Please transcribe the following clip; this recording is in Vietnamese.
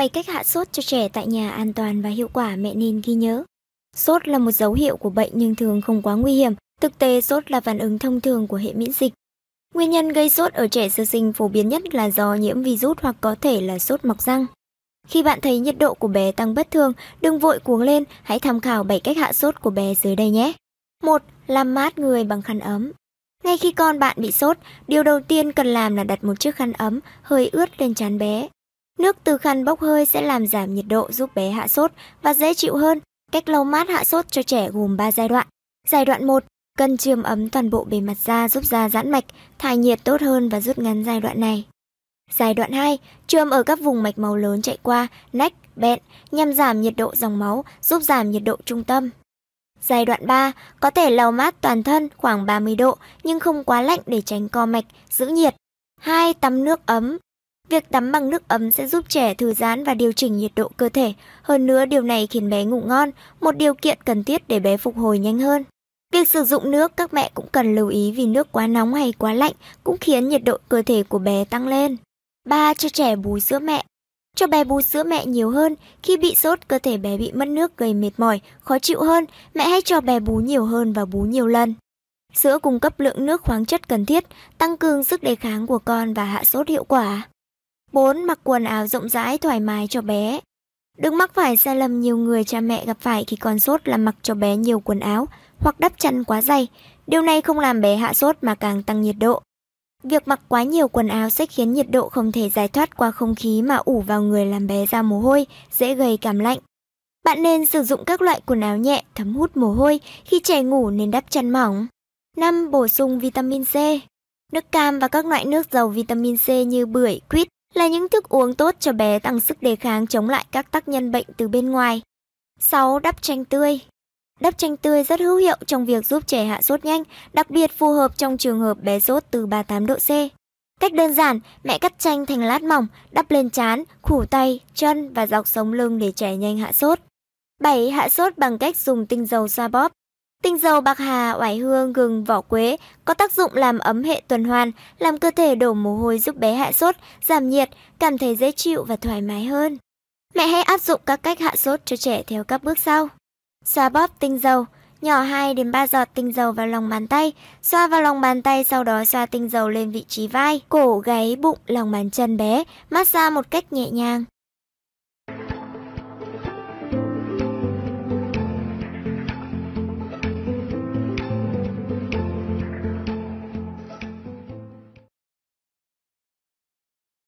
7 cách hạ sốt cho trẻ tại nhà an toàn và hiệu quả mẹ nên ghi nhớ. Sốt là một dấu hiệu của bệnh nhưng thường không quá nguy hiểm. Thực tế, sốt là phản ứng thông thường của hệ miễn dịch. Nguyên nhân gây sốt ở trẻ sơ sinh phổ biến nhất là do nhiễm virus hoặc có thể là sốt mọc răng. Khi bạn thấy nhiệt độ của bé tăng bất thường, đừng vội cuống lên, hãy tham khảo 7 cách hạ sốt của bé dưới đây nhé. 1. Làm mát người bằng khăn ấm. Ngay khi con bạn bị sốt, điều đầu tiên cần làm là đặt một chiếc khăn ấm hơi ướt lên trán bé. Nước từ khăn bốc hơi sẽ làm giảm nhiệt độ giúp bé hạ sốt và dễ chịu hơn. Cách lau mát hạ sốt cho trẻ gồm 3 giai đoạn. Giai đoạn 1, cần chườm ấm toàn bộ bề mặt da giúp da giãn mạch, thải nhiệt tốt hơn và rút ngắn giai đoạn này. Giai đoạn 2, chườm ở các vùng mạch máu lớn chạy qua, nách, bẹn nhằm giảm nhiệt độ dòng máu, giúp giảm nhiệt độ trung tâm. Giai đoạn 3, có thể lau mát toàn thân khoảng 30 độ nhưng không quá lạnh để tránh co mạch, giữ nhiệt. 2. Tắm nước ấm. Việc tắm bằng nước ấm sẽ giúp trẻ thư giãn và điều chỉnh nhiệt độ cơ thể. Hơn nữa điều này khiến bé ngủ ngon, một điều kiện cần thiết để bé phục hồi nhanh hơn. Việc sử dụng nước các mẹ cũng cần lưu ý vì nước quá nóng hay quá lạnh cũng khiến nhiệt độ cơ thể của bé tăng lên. 3. Cho trẻ bú sữa mẹ. Cho bé bú sữa mẹ nhiều hơn, khi bị sốt cơ thể bé bị mất nước gây mệt mỏi, khó chịu hơn, mẹ hãy cho bé bú nhiều hơn và bú nhiều lần. Sữa cung cấp lượng nước khoáng chất cần thiết, tăng cường sức đề kháng của con và hạ sốt hiệu quả. 4. Mặc quần áo rộng rãi thoải mái cho bé. Đừng mắc phải sai lầm nhiều người cha mẹ gặp phải khi con sốt là mặc cho bé nhiều quần áo hoặc đắp chăn quá dày. Điều này không làm bé hạ sốt mà càng tăng nhiệt độ. Việc mặc quá nhiều quần áo sẽ khiến nhiệt độ không thể giải thoát qua không khí mà ủ vào người làm bé ra mồ hôi, dễ gây cảm lạnh. Bạn nên sử dụng các loại quần áo nhẹ thấm hút mồ hôi, khi trẻ ngủ nên đắp chăn mỏng. 5. Bổ sung vitamin C. Nước cam và các loại nước giàu vitamin C như bưởi, quýt là những thức uống tốt cho bé tăng sức đề kháng chống lại các tác nhân bệnh từ bên ngoài. 6. Đắp chanh tươi. Đắp chanh tươi rất hữu hiệu trong việc giúp trẻ hạ sốt nhanh, đặc biệt phù hợp trong trường hợp bé sốt từ 38 độ C. Cách đơn giản, mẹ cắt chanh thành lát mỏng, đắp lên trán, khủ tay, chân và dọc sống lưng để trẻ nhanh hạ sốt. 7. Hạ sốt bằng cách dùng tinh dầu xoa bóp. Tinh dầu bạc hà, oải hương, gừng, vỏ quế có tác dụng làm ấm hệ tuần hoàn, làm cơ thể đổ mồ hôi giúp bé hạ sốt, giảm nhiệt, cảm thấy dễ chịu và thoải mái hơn. Mẹ hãy áp dụng các cách hạ sốt cho trẻ theo các bước sau. Xoa bóp tinh dầu, nhỏ 2 đến 3 giọt tinh dầu vào lòng bàn tay, xoa vào lòng bàn tay sau đó xoa tinh dầu lên vị trí vai, cổ, gáy, bụng, lòng bàn chân bé, massage một cách nhẹ nhàng.